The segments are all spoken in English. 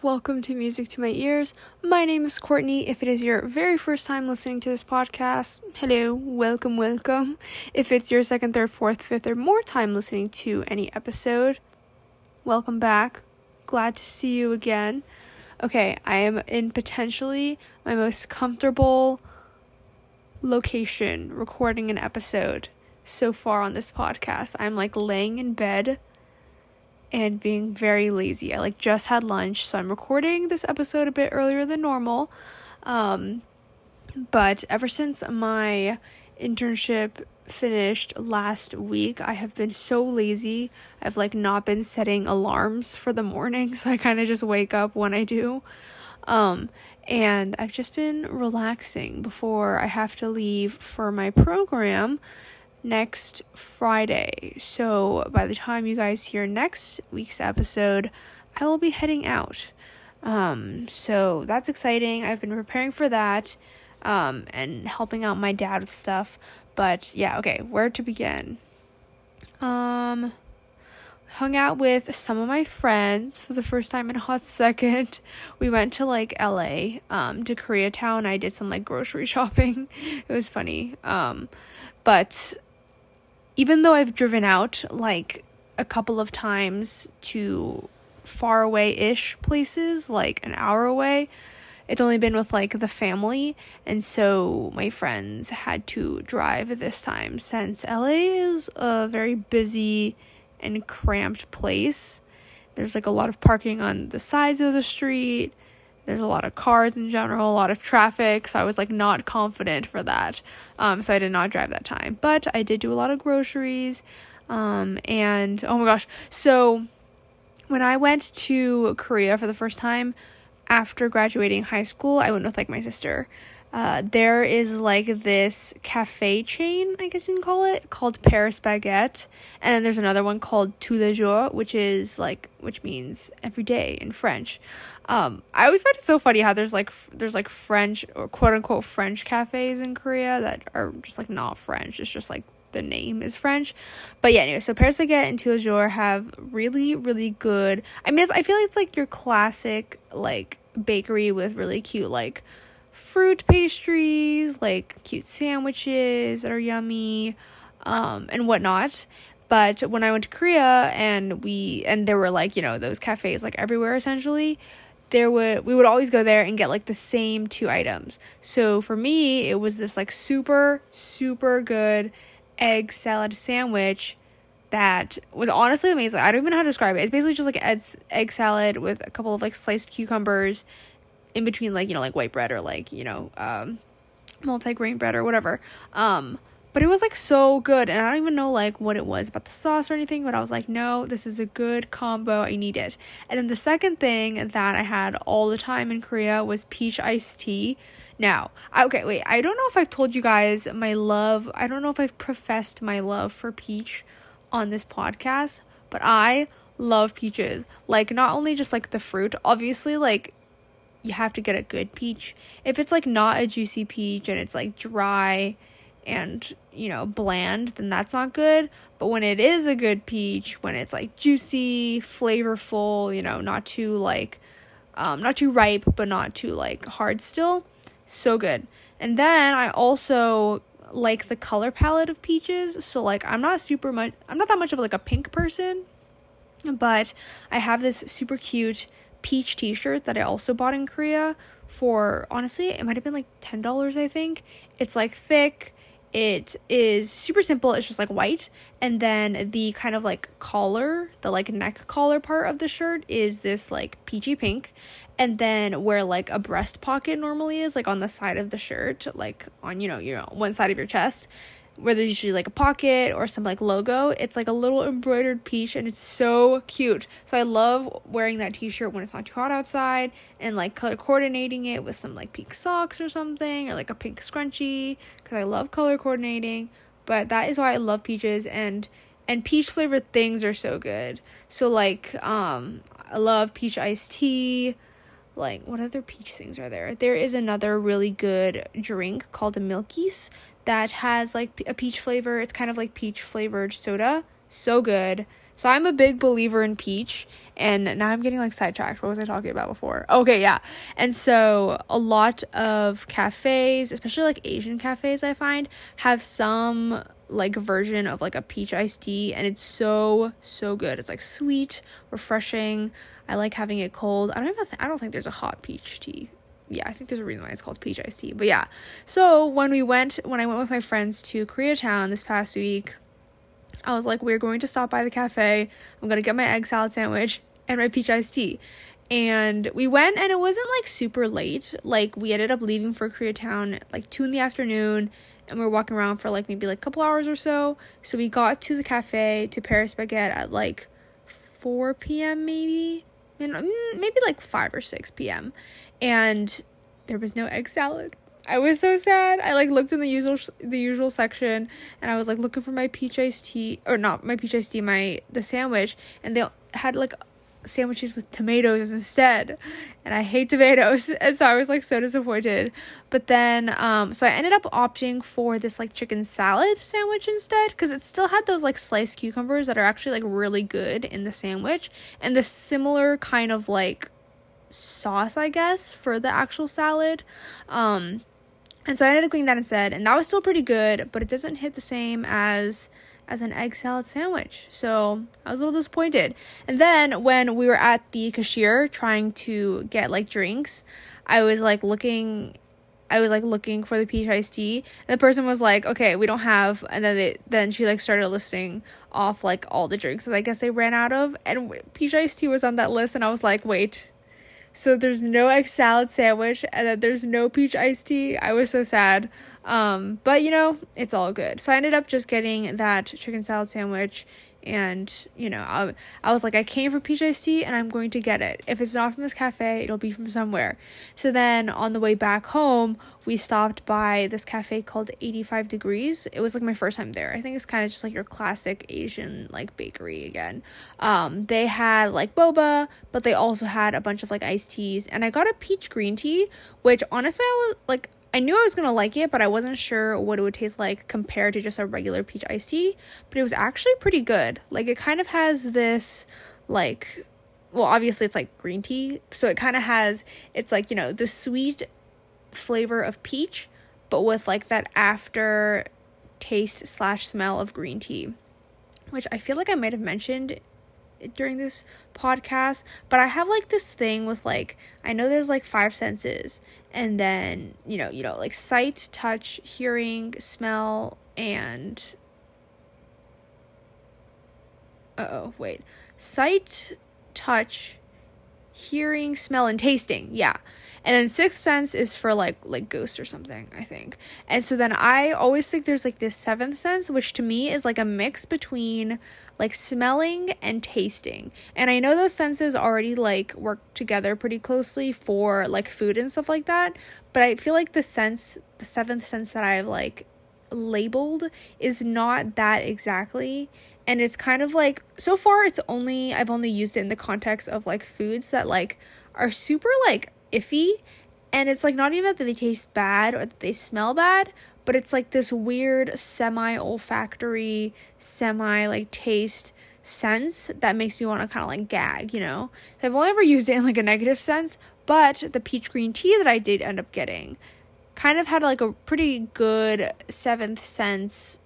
welcome to Music to My Ears. My name is Courtney. If it is your very first time listening to this podcast, hello, welcome, welcome. If it's your second, third, fourth, fifth, or more time listening to any episode, welcome back. Glad to see you again. Okay, I am in potentially my most comfortable location recording an episode so far on this podcast. I'm like laying in bed and being very lazy. I like just had lunch, so I'm recording this episode a bit earlier than normal. Um, but ever since my internship finished last week, I have been so lazy. I've like not been setting alarms for the morning, so I kind of just wake up when I do. Um, and I've just been relaxing before I have to leave for my program next Friday. So by the time you guys hear next week's episode, I will be heading out. Um, so that's exciting. I've been preparing for that um, and helping out my dad with stuff. But yeah, okay, where to begin? Um, hung out with some of my friends for the first time in a hot second. We went to like LA, um, to Koreatown. I did some like grocery shopping. it was funny. Um, but even though I've driven out like a couple of times to far away ish places, like an hour away, it's only been with like the family, and so my friends had to drive this time since LA is a very busy and cramped place. There's like a lot of parking on the sides of the street there's a lot of cars in general, a lot of traffic, so I was like not confident for that. Um, so I did not drive that time, but I did do a lot of groceries. Um, and oh my gosh, so when I went to Korea for the first time after graduating high school, I went with like my sister. Uh, there is like this cafe chain, I guess you can call it, called Paris Baguette, and then there's another one called Tous les jours, which is like which means every day in French. Um, I always find it so funny how there's like there's like French or quote unquote French cafes in Korea that are just like not French. It's just like the name is French. But yeah, anyway, so Paris Baguette and Tous les jours have really really good. I mean, I feel like it's like your classic like bakery with really cute like fruit pastries, like cute sandwiches that are yummy, um, and whatnot. But when I went to Korea and we and there were like, you know, those cafes like everywhere essentially, there would we would always go there and get like the same two items. So for me, it was this like super super good egg salad sandwich that was honestly amazing. I don't even know how to describe it. It's basically just like egg, egg salad with a couple of like sliced cucumbers in between like you know like white bread or like you know um multi-grain bread or whatever um but it was like so good and i don't even know like what it was about the sauce or anything but i was like no this is a good combo i need it. And then the second thing that i had all the time in korea was peach iced tea. Now okay wait i don't know if i've told you guys my love i don't know if i've professed my love for peach on this podcast but i love peaches. Like not only just like the fruit obviously like you have to get a good peach. If it's like not a juicy peach and it's like dry and you know bland, then that's not good. But when it is a good peach, when it's like juicy, flavorful, you know, not too like um not too ripe but not too like hard still, so good. And then I also like the color palette of peaches. So like I'm not super much I'm not that much of like a pink person, but I have this super cute peach t-shirt that I also bought in Korea for honestly, it might have been like $10, I think. It's like thick. It is super simple. It's just like white. And then the kind of like collar, the like neck collar part of the shirt is this like peachy pink. And then where like a breast pocket normally is, like on the side of the shirt, like on, you know, you know, one side of your chest where there's usually like a pocket or some like logo. It's like a little embroidered peach and it's so cute. So I love wearing that t-shirt when it's not too hot outside and like color coordinating it with some like pink socks or something or like a pink scrunchie cuz I love color coordinating. But that is why I love peaches and and peach flavored things are so good. So like um I love peach iced tea. Like what other peach things are there? There is another really good drink called a Milkis that has like a peach flavor. It's kind of like peach flavored soda. So good. So I'm a big believer in peach and now I'm getting like sidetracked. What was I talking about before? Okay, yeah. And so a lot of cafes, especially like Asian cafes I find, have some like version of like a peach iced tea and it's so so good. It's like sweet, refreshing. I like having it cold. I don't even th- I don't think there's a hot peach tea. Yeah, I think there's a reason why it's called tea. But yeah. So when we went when I went with my friends to Koreatown this past week, I was like, we're going to stop by the cafe. I'm to get my egg salad sandwich and my peach iced tea. And we went and it wasn't like super late. Like we ended up leaving for Koreatown like 2 in the afternoon and we were walking around for like maybe like a couple hours or so. So we got to the cafe to Paris Baguette at like 4 p.m. maybe. Maybe like 5 or 6 p.m. And there was no egg salad. I was so sad. I like looked in the usual the usual section and I was like looking for my peach iced tea or not my peach iced tea, my the sandwich and they had like sandwiches with tomatoes instead. And I hate tomatoes. And so I was like so disappointed. But then um so I ended up opting for this like chicken salad sandwich instead cuz it still had those like sliced cucumbers that are actually like really good in the sandwich and the similar kind of like sauce, I guess, for the actual salad. Um and so I ended up getting that instead, and that was still pretty good, but it doesn't hit the same as as an egg salad sandwich. So I was a little disappointed. And then when we were at the cashier trying to get like drinks, I was like looking I was like looking for the peach iced tea, and the person was like, "Okay, we don't have." And then they then she like started listing off like all the drinks that I guess they ran out of, and peach iced tea was on that list, and I was like, "Wait, so there's no egg salad sandwich and that there's no peach iced tea. I was so sad. Um, but you know, it's all good. So I ended up just getting that chicken salad sandwich and you know I, I was like i came for pjc and i'm going to get it. If it's not from this cafe it'll be from somewhere. So then on the way back home we stopped by this cafe called 85 degrees. It was like my first time there. I think it's kind of just like your classic asian like bakery again. Um they had like boba but they also had a bunch of like iced teas. And i got a peach green tea which honestly i was like I knew I was gonna like it, but I wasn't sure what it would taste like compared to just a regular peach iced tea. But it was actually pretty good. Like it kind of has this like well, obviously it's like green tea, so it kind of has it's like, you know, the sweet flavor of peach, but with like that after taste slash smell of green tea. Which I feel like I might have mentioned during this podcast, but I have like this thing with like I know there's like five senses and then, you know, you know, like sight, touch, hearing, smell and Uh-oh, wait. Sight, touch, hearing, smell and tasting. Yeah. And then sixth sense is for like like ghosts or something i think. And so then i always think there's like this seventh sense which to me is like a mix between like smelling and tasting. And i know those senses already like work together pretty closely for like food and stuff like that but i feel like the sense the seventh sense that i've like labeled is not that exactly and it's kind of like so far it's only I've only used it in the context of like foods that like are super like iffy. And it's like not even that they taste bad or that they smell bad, but it's like this weird semi olfactory, semi like taste sense that makes me want to kind of like gag, you know? So I've only ever used it in like a negative sense, but the peach green tea that I did end up getting kind of had like a pretty good seventh sense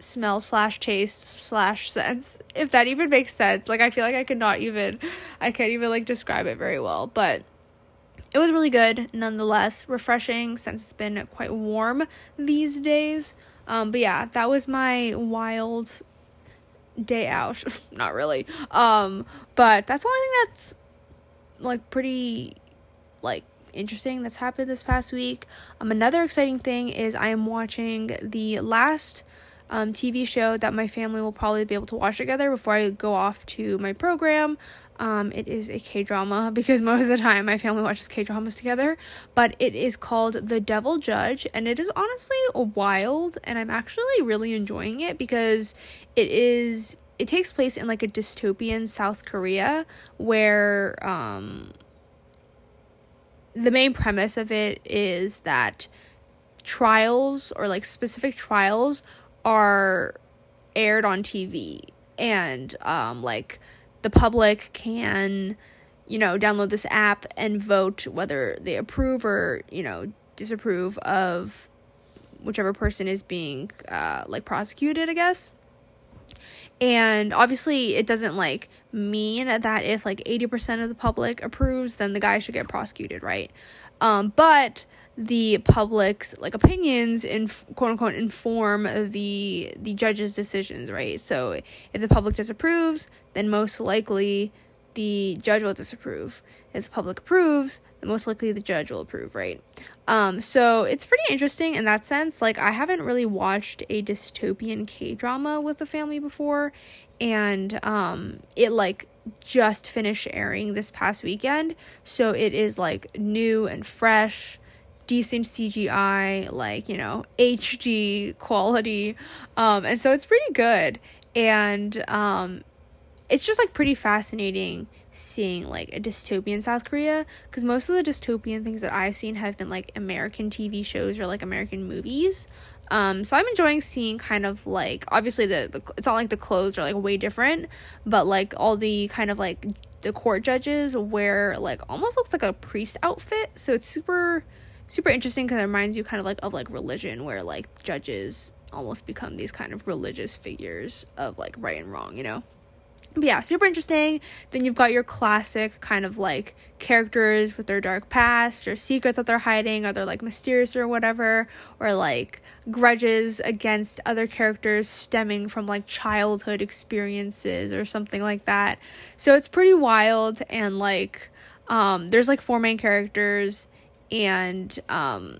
smell slash taste slash sense if that even makes sense. Like i feel like i could not even i can't even like describe it very well but it was really good nonetheless. Refreshing since it's been quite warm these days. Um but yeah that was my wild day out. Not really. Um but that's the only thing that's like pretty like interesting that's happened this past week. Um another exciting thing is i am watching the last um, TV show that my family will probably be able to watch together before I go off to my program. Um, it is a K drama because most of the time my family watches K dramas together, but it is called The Devil Judge, and it is honestly wild, and I'm actually really enjoying it because it is. It takes place in like a dystopian South Korea where um, the main premise of it is that trials or like specific trials are aired on TV and um like the public can you know download this app and vote whether they approve or you know disapprove of whichever person is being uh like prosecuted i guess. And obviously it doesn't like mean that if like 80% of the public approves then the guy should get prosecuted right? Um but the public's like opinions and quote unquote inform the the judge's decisions right? So if the public disapproves then most likely the judge will disapprove. If the public approves then most likely the judge will approve right? Um so it's pretty interesting in that sense. Like i haven't really watched a dystopian k drama with a family before and um it like just finished airing this past weekend. So it is like new and fresh decent CGI, like, you know, HD quality. Um, and so it's pretty good. And um, it's just like pretty fascinating seeing like a dystopian South Korea because most of the dystopian things that I've seen have been like American TV shows or like American movies. Um, so I'm enjoying seeing kind of like obviously the, the it's not like the clothes are like way different, but like all the kind of like the court judges wear like almost looks like a priest outfit. So it's super super interesting because it reminds you kind of like of like religion where like judges almost become these kind of religious figures of like right and wrong, you know? But yeah, super interesting. Then you've got your classic kind of like characters with their dark past or secrets that they're hiding, or they're like mysterious or whatever, or like grudges against other characters stemming from like childhood experiences or something like that. So it's pretty wild and like um there's like four main characters and um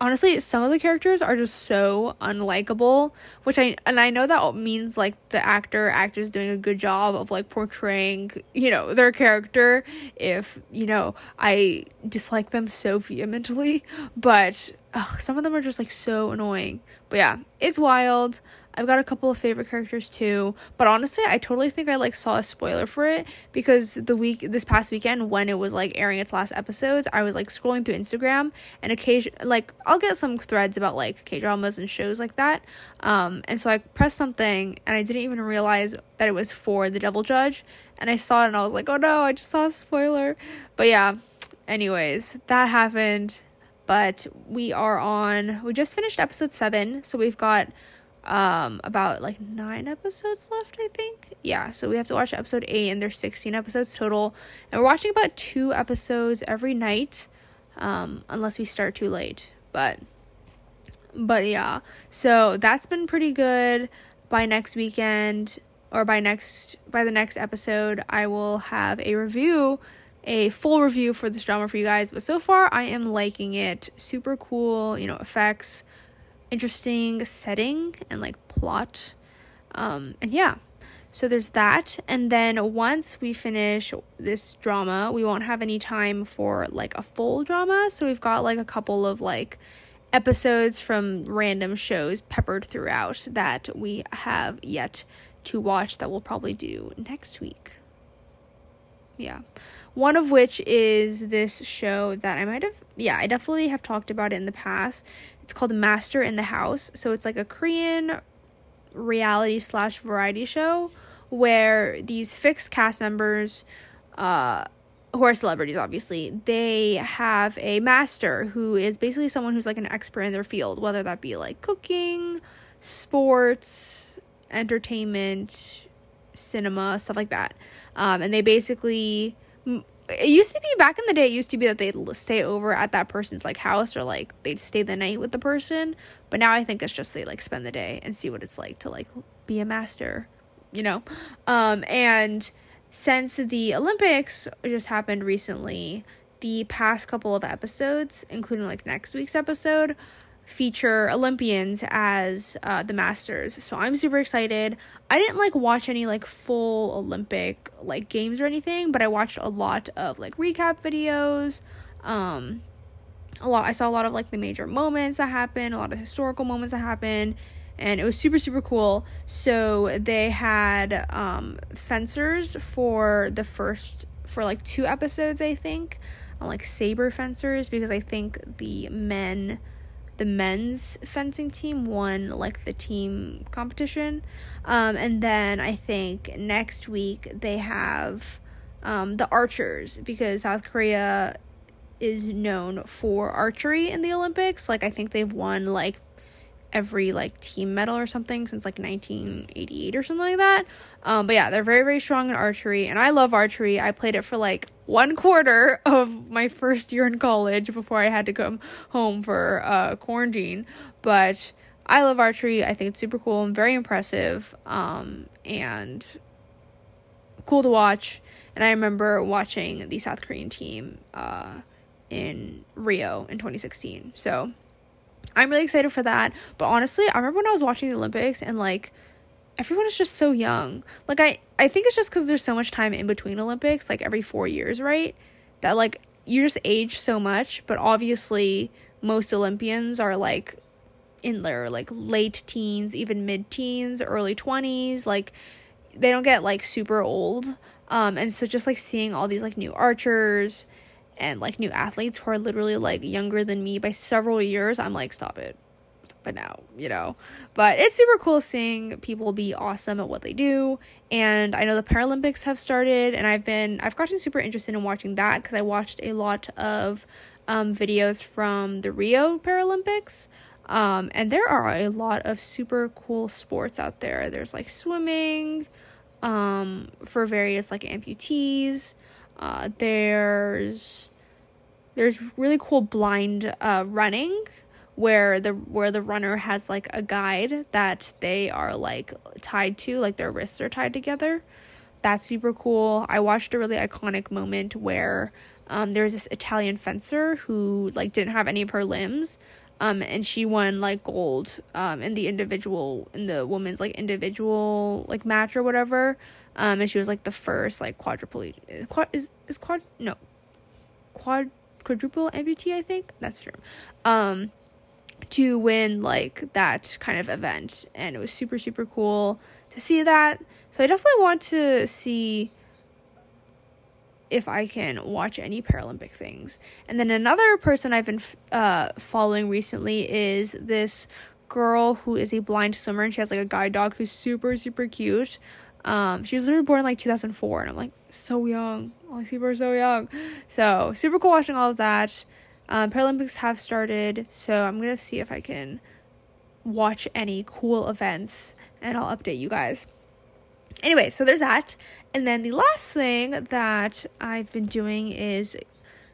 honestly some of the characters are just so unlikable which i and i know that means like the actor actor's doing a good job of like portraying you know their character if you know i dislike them so vehemently. But ugh, some of them are just like so annoying. But yeah it's wild I've got a couple of favorite characters too, but honestly, I totally think I like saw a spoiler for it because the week this past weekend when it was like airing its last episodes, I was like scrolling through Instagram and occasion like I'll get some threads about like K dramas and shows like that. Um, and so I pressed something and I didn't even realize that it was for the Devil Judge, and I saw it and I was like, oh no, I just saw a spoiler. But yeah, anyways, that happened. But we are on. We just finished episode seven, so we've got um about like nine episodes left i think. Yeah so we have to watch episode eight and there's 16 episodes total. And we're watching about two episodes every night um unless we start too late. But but yeah. So that's been pretty good. By next weekend or by next by the next episode i will have a review a full review for this drama for you guys. But so far i am liking it. Super cool you know effects interesting setting and like plot. Um, and yeah, so there's that. And then once we finish this drama, we won't have any time for like a full drama. So we've got like a couple of like episodes from random shows peppered throughout that we have yet to watch that we'll probably do next week. Yeah. One of which is this show that I might have, yeah, I definitely have talked about it in the past. It's called Master in the House. So it's like a Korean reality slash variety show where these fixed cast members, uh, who are celebrities, obviously, they have a master who is basically someone who's like an expert in their field, whether that be like cooking, sports, entertainment, cinema, stuff like that. Um, and they basically it used to be back in the day it used to be that they'd stay over at that person's like house or like they'd stay the night with the person. But now i think it's just they like spend the day and see what it's like to like be a master you know? Um and since the olympics just happened recently the past couple of episodes including like next week's episode feature Olympians as uh, the masters. So I'm super excited. I didn't like watch any like full Olympic like games or anything, but I watched a lot of like recap videos. Um a lot I saw a lot of like the major moments that happened, a lot of historical moments that happened, and it was super super cool. So they had um fencers for the first for like two episodes, I think. On like saber fencers because I think the men the men's fencing team won like the team competition. Um, and then I think next week they have um, the archers because South Korea is known for archery in the Olympics. Like I think they've won like every like team medal or something since like 1988 or something like that. Um, but yeah, they're very very strong in archery, and I love archery. I played it for like one quarter of my first year in college before I had to come home for uh, quarantine. But I love archery. I think it's super cool and very impressive, um, and cool to watch. And I remember watching the South Korean team uh, in Rio in 2016. So I'm really excited for that. But honestly, I remember when I was watching the Olympics and like everyone is just so young. Like I I think it's just cuz there's so much time in between Olympics, like every 4 years, right? That like you just age so much, but obviously most Olympians are like in their like late teens, even mid-teens, early 20s, like they don't get like super old. Um and so just like seeing all these like new archers and like new athletes who are literally like younger than me by several years, I'm like, stop it. But now, you know. But it's super cool seeing people be awesome at what they do. And I know the Paralympics have started, and I've been, I've gotten super interested in watching that because I watched a lot of um, videos from the Rio Paralympics. Um, and there are a lot of super cool sports out there. There's like swimming um, for various like amputees. Uh, there's there's really cool blind uh, running where the where the runner has like a guide that they are like tied to like their wrists are tied together. That's super cool. I watched a really iconic moment where um, there was this italian fencer who like didn't have any of her limbs um, and she won like gold um, in the individual in the women's like individual like match or whatever. Um, and she was like the first like quadriplegic quad is is quad no quad quadruple amputee I think? That's true. Um to win like that kind of event. And it was super super cool to see that. So I definitely want to see if I can watch any Paralympic things. And then another person I've been uh, following recently is this girl who is a blind swimmer and she has like a guide dog who's super super cute. Um, she was literally born in like 2004 and I'm like so young. All these people are so young. So super cool watching all of that. Um, Paralympics have started, so I'm gonna see if I can watch any cool events and I'll update you guys. Anyway, so there's that. And then the last thing that I've been doing is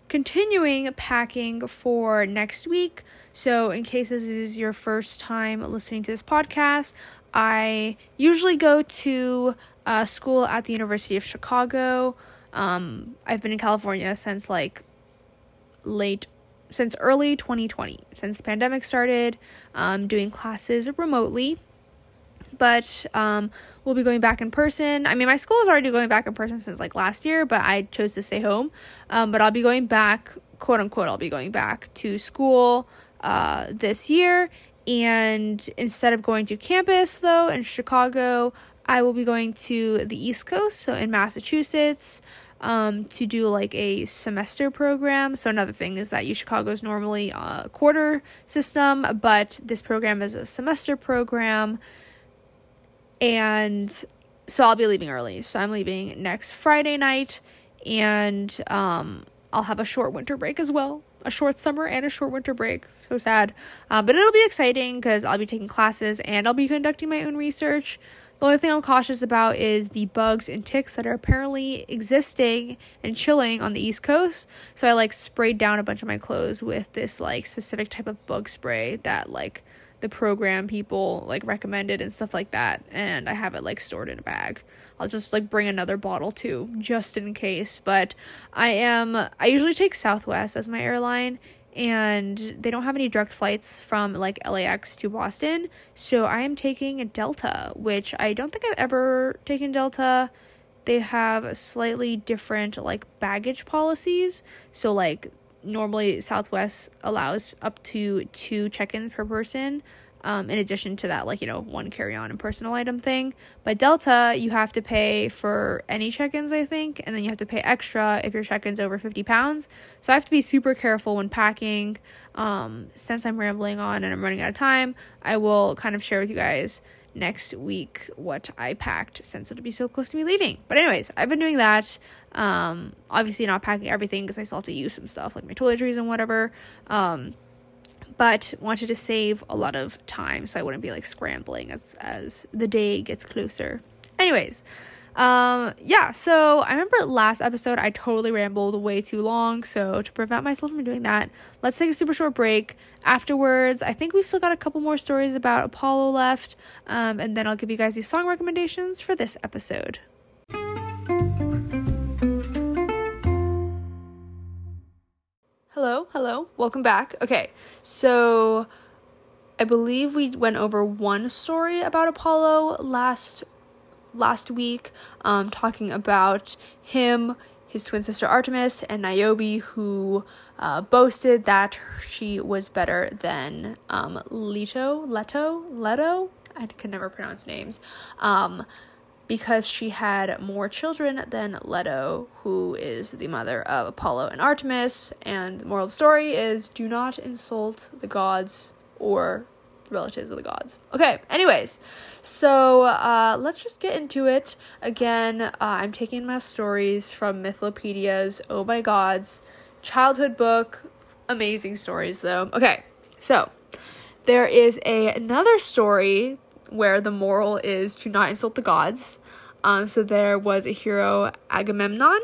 continuing packing for next week. So, in case this is your first time listening to this podcast, I usually go to uh, school at the University of Chicago. Um, I've been in California since like late, since early 2020, since the pandemic started, um, doing classes remotely but um, we'll be going back in person. I mean, my school is already going back in person since like last year, but I chose to stay home. Um, but I'll be going back, quote unquote, I'll be going back to school uh, this year. And instead of going to campus, though, in Chicago, I will be going to the East Coast, so in Massachusetts. Um, to do like a semester program. So another thing is that U Chicago is normally a quarter system, but this program is a semester program and so I'll be leaving early. So I'm leaving next Friday night, and um, I'll have a short winter break as well. A short summer and a short winter break. So sad. Uh, but it'll be exciting because I'll be taking classes and I'll be conducting my own research. The only thing I'm cautious about is the bugs and ticks that are apparently existing and chilling on the East Coast. So I like sprayed down a bunch of my clothes with this like specific type of bug spray that like the program people like recommended and stuff like that and I have it like stored in a bag. I'll just like bring another bottle too just in case, but I am I usually take Southwest as my airline and they don't have any direct flights from like LAX to Boston, so I am taking Delta, which I don't think I've ever taken Delta. They have slightly different like baggage policies. So like normally Southwest allows up to two check-ins per person. um, in addition to that, like, you know, one carry on and personal item thing. But Delta, you have to pay for any check ins, I think, and then you have to pay extra if your check in's over 50 pounds. So I have to be super careful when packing. Um, since I'm rambling on and I'm running out of time, I will kind of share with you guys next week what I packed since it'll be so close to me leaving. But, anyways, I've been doing that. Um, obviously, not packing everything because I still have to use some stuff like my toiletries and whatever. Um, but wanted to save a lot of time so I wouldn't be like scrambling as as the day gets closer. Anyways, um yeah, so I remember last episode I totally rambled way too long, so to prevent myself from doing that, let's take a super short break. Afterwards, I think we've still got a couple more stories about Apollo left, um, and then I'll give you guys these song recommendations for this episode. Hello, hello, welcome back. Okay, so I believe we went over one story about Apollo last last week, um, talking about him, his twin sister Artemis, and Niobe, who uh, boasted that she was better than um, Leto, Leto, Leto. I can never pronounce names. Um, because she had more children than Leto, who is the mother of Apollo and Artemis. And the moral of the story is do not insult the gods or relatives of the gods. Okay, anyways, so uh, let's just get into it. Again, uh, I'm taking my stories from Mythlopedia's Oh My Gods childhood book. Amazing stories, though. Okay, so there is a another story where the moral is to not insult the gods. Um, so there was a hero, Agamemnon,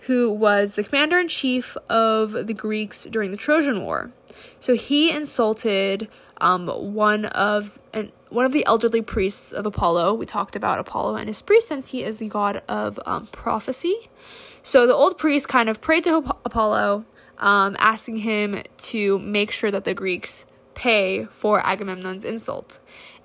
who was the commander in chief of the Greeks during the Trojan War. So he insulted um, one of and one of the elderly priests of Apollo. We talked about Apollo and his priest since he is the god of um, prophecy. So the old priest kind of prayed to Apollo, um, asking him to make sure that the Greeks pay for Agamemnon's insult.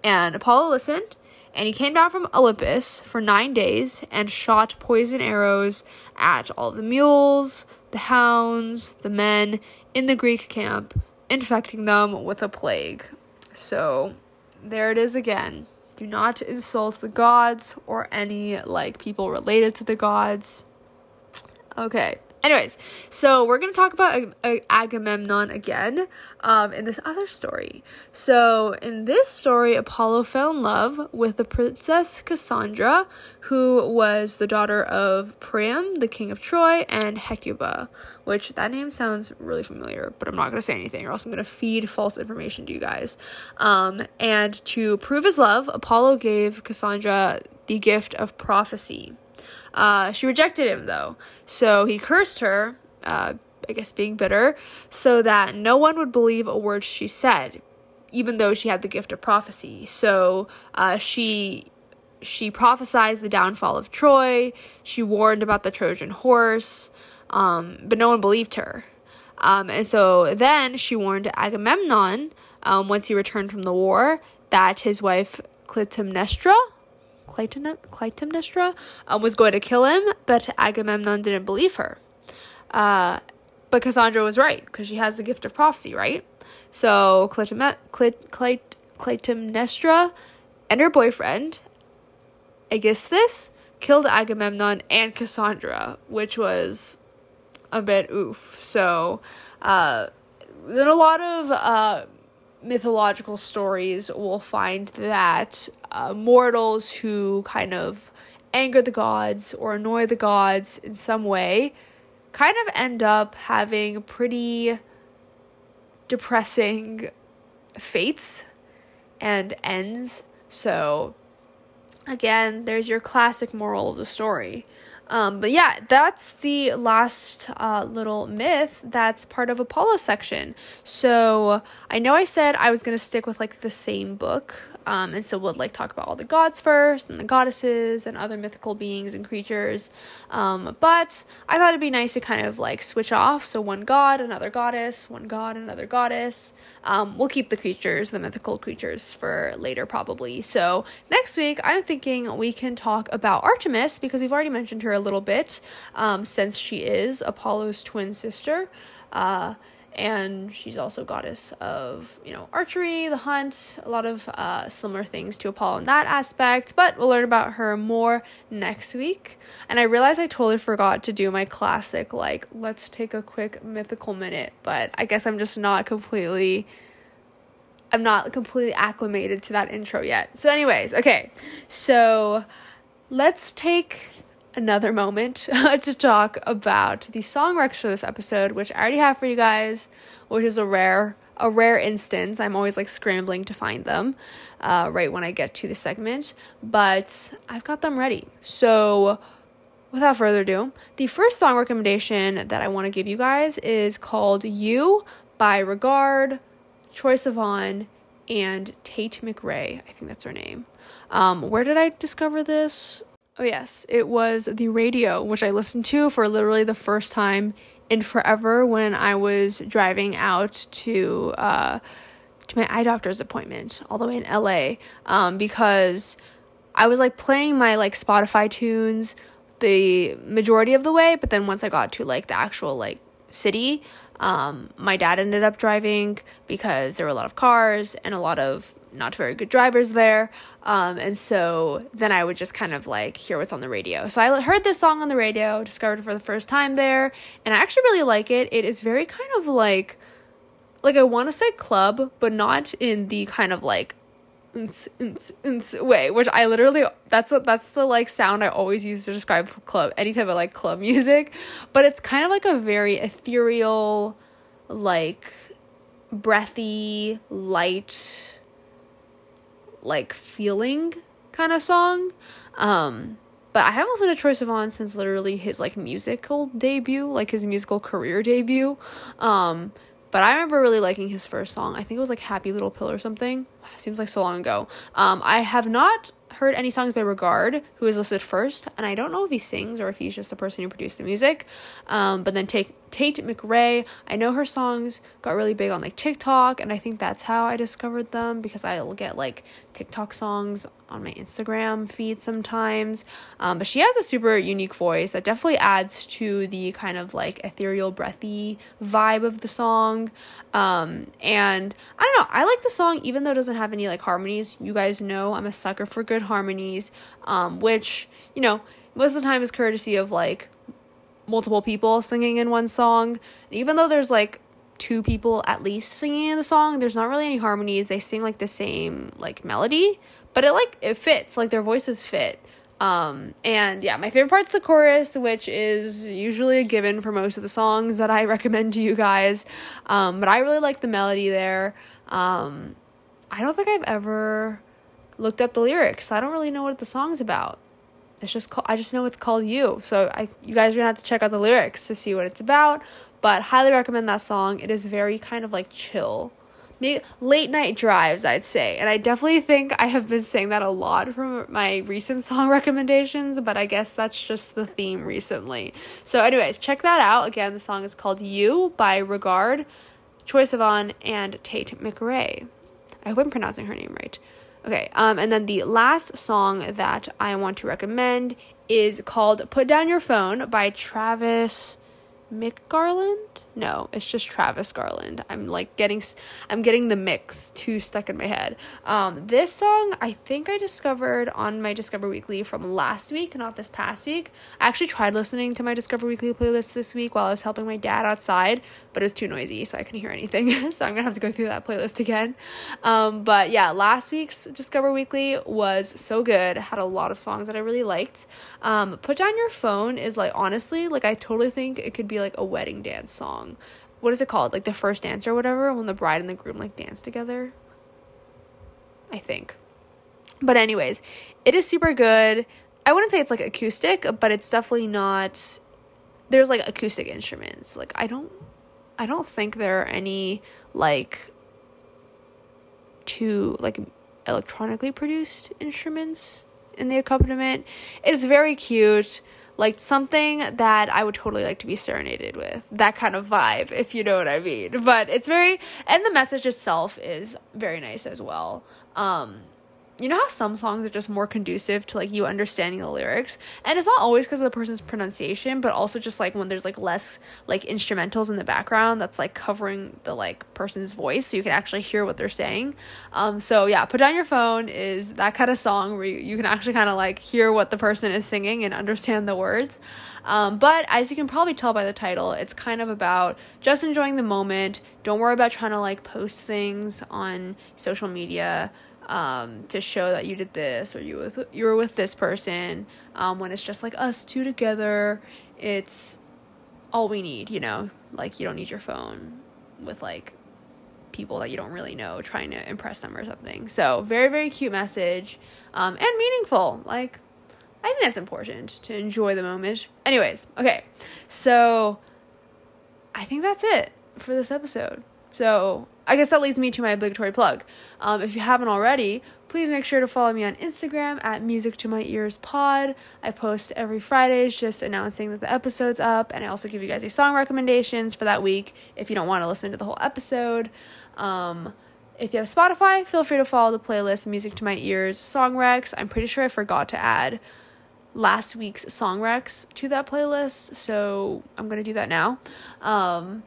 And Apollo listened, and he came down from Olympus for nine days and shot poison arrows at all the mules, the hounds, the men in the Greek camp, infecting them with a plague. So there it is again. Do not insult the gods or any like people related to the gods. Okay. Anyways, so we're gonna talk about Ag- Ag- Agamemnon again um, in this other story. So in this story, Apollo fell in love with the princess Cassandra, who was the daughter of Priam, the king of Troy, and Hecuba. Which that name sounds really familiar, but I'm not gonna say anything, or else I'm gonna feed false information to you guys. Um, and to prove his love, Apollo gave Cassandra the gift of prophecy. Uh, she rejected him though, so he cursed her, uh, I guess being bitter, so that no one would believe a word she said, even though she had the gift of prophecy. So uh, she she prophesied the downfall of Troy. She warned about the Trojan horse, um, but no one believed her. Um, and so then she warned Agamemnon um, once he returned from the war that his wife Clytemnestra Clytemnestra um, was going to kill him, but Agamemnon didn't believe her. Uh, but Cassandra was right because she has the gift of prophecy, right? So Clytem- Clyt- Clyt- Clytemnestra and her boyfriend, Aegisthus, killed Agamemnon and Cassandra, which was a bit oof. So, uh, in a lot of uh, mythological stories, we'll find that uh, mortals who kind of anger the gods or annoy the gods in some way kind of end up having pretty depressing fates and ends. So, again, there's your classic moral of the story. Um, but yeah, that's the last uh, little myth that's part of Apollo section. So I know I said I was going to stick with like the same book um, and so we'll like talk about all the gods first and the goddesses and other mythical beings and creatures. Um, but I thought it'd be nice to kind of like switch off. So one god, another goddess, one god, another goddess. Um, we'll keep the creatures, the mythical creatures, for later probably. So next week, I'm thinking we can talk about Artemis because we've already mentioned her a little bit um, since she is Apollo's twin sister. Uh, and she's also goddess of you know archery the hunt a lot of uh, similar things to apollo in that aspect but we'll learn about her more next week. And i realized i totally forgot to do my classic like let's take a quick mythical minute but i guess i'm just not completely i'm not completely acclimated to that intro yet. So anyways okay. So let's take another moment to talk about the song recs for this episode, which I already have for you guys, which is a rare a rare instance. I'm always like scrambling to find them uh, right when I get to the segment, but I've got them ready. So without further ado, the first song recommendation that I want to give you guys is called You by Regard, Troye Sivan, and Tate McRae. I think that's her name. Um, where did I discover this? Oh, yes, it was the radio, which I listened to for literally the first time in forever when I was driving out to uh, to my eye doctor's appointment all the way in LA um, because I was like playing my like Spotify tunes the majority of the way, but then once I got to like the actual like city, um, my dad ended up driving because there were a lot of cars and a lot of not very good drivers there. Um, and so then I would just kind of like hear what's on the radio. So I heard this song on the radio, discovered it for the first time there, and I actually really like it. It is very kind of like, like I want to say club, but not in the kind of like way, which I literally that's that's the like sound I always use to describe club any type of like club music, but it's kind of like a very ethereal, like breathy, light like feeling kind of song. Um, but I haven't listened to Troye Sivan since literally his like musical debut, like his musical career debut. Um, but I remember really liking his first song. I think it was like Happy Little Pill or something. Seems like so long ago. Um, I have not heard any songs by Regard, who is listed first, and I don't know if he sings or if he's just the person who produced the music. Um, but then Tate, Tate McRae, I know her songs got really big on like TikTok, and I think that's how I discovered them because I'll get like TikTok songs on my Instagram feed sometimes. Um, but she has a super unique voice that definitely adds to the kind of like ethereal, breathy vibe of the song. Um, and I don't know, I like the song even though it doesn't have any like harmonies. You guys know I'm a sucker for good harmonies, um, which, you know, most of the time is courtesy of like multiple people singing in one song. And even though there's like two people at least singing in the song, there's not really any harmonies. They sing like the same like melody, but it like it fits, like their voices fit. Um, and yeah, my favorite part's the chorus, which is usually a given for most of the songs that I recommend to you guys. Um, but I really like the melody there. Um, I don't think I've ever looked up the lyrics. So I don't really know what the song's about. It's just called, I just know it's called You. So I you guys are gonna have to check out the lyrics to see what it's about. But highly recommend that song. It is very kind of like chill. Late night drives, I'd say. And I definitely think I have been saying that a lot from my recent song recommendations, but I guess that's just the theme recently. So, anyways, check that out. Again, the song is called You by Regard, Troye Sivan, and Tate McRae. I hope I'm pronouncing her name right. Okay, um, and then the last song that I want to recommend is called Put Down Your Phone by Travis Mick Garland? No, it's just Travis Garland. I'm like getting I'm getting the mix too stuck in my head. Um this song I think I discovered on my Discover Weekly from last week, not this past week. I actually tried listening to my Discover Weekly playlist this week while I was helping my dad outside, but it was too noisy so I couldn't hear anything. so I'm going to have to go through that playlist again. Um but yeah, last week's Discover Weekly was so good. Had a lot of songs that I really liked. Um Put Down Your Phone is like honestly, like I totally think it could be like a wedding dance song. What is it called? Like the first dance or whatever when the bride and the groom like dance together. I think. But anyways, it is super good. I wouldn't say it's like acoustic, but it's definitely not there's like acoustic instruments. Like I don't I don't think there are any like two like electronically produced instruments in the accompaniment. It's very cute like something that I would totally like to be serenaded with. That kind of vibe, if you know what I mean. But it's very and the message itself is very nice as well. Um you know how some songs are just more conducive to like you understanding the lyrics? And it's not always because of the person's pronunciation but also just like when there's like less like instrumentals in the background that's like covering the like person's voice so you can actually hear what they're saying. Um so yeah put down your phone is that kind of song where you, you can actually kind of like hear what the person is singing and understand the words. Um, but as you can probably tell by the title, it's kind of about just enjoying the moment. Don't worry about trying to like post things on social media um, to show that you did this or you with you were with this person. Um, when it's just like us two together, it's all we need. You know, like you don't need your phone with like people that you don't really know trying to impress them or something. So very very cute message, um, and meaningful. Like I think that's important to enjoy the moment. Anyways, okay, so I think that's it for this episode. So I guess that leads me to my obligatory plug. Um, if you haven't already, please make sure to follow me on Instagram at Music to My Ears Pod. I post every Fridays just announcing that the episode's up, and I also give you guys a song recommendations for that week if you don't want to listen to the whole episode. Um, if you have Spotify, feel free to follow the playlist Music to My Ears Song Recs. I'm pretty sure I forgot to add last week's song recs to that playlist, so I'm gonna do that now. Um,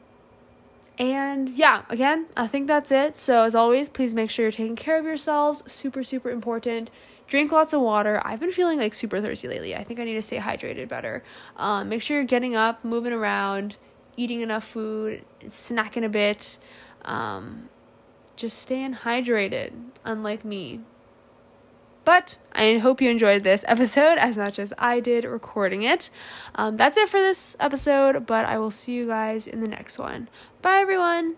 and yeah, again, I think that's it. So, as always, please make sure you're taking care of yourselves. Super, super important. Drink lots of water. I've been feeling like super thirsty lately. I think I need to stay hydrated better. Um, make sure you're getting up, moving around, eating enough food, snacking a bit. Um, just staying hydrated, unlike me. But I hope you enjoyed this episode as much as I did recording it. Um, that's it for this episode, but I will see you guys in the next one. Bye, everyone.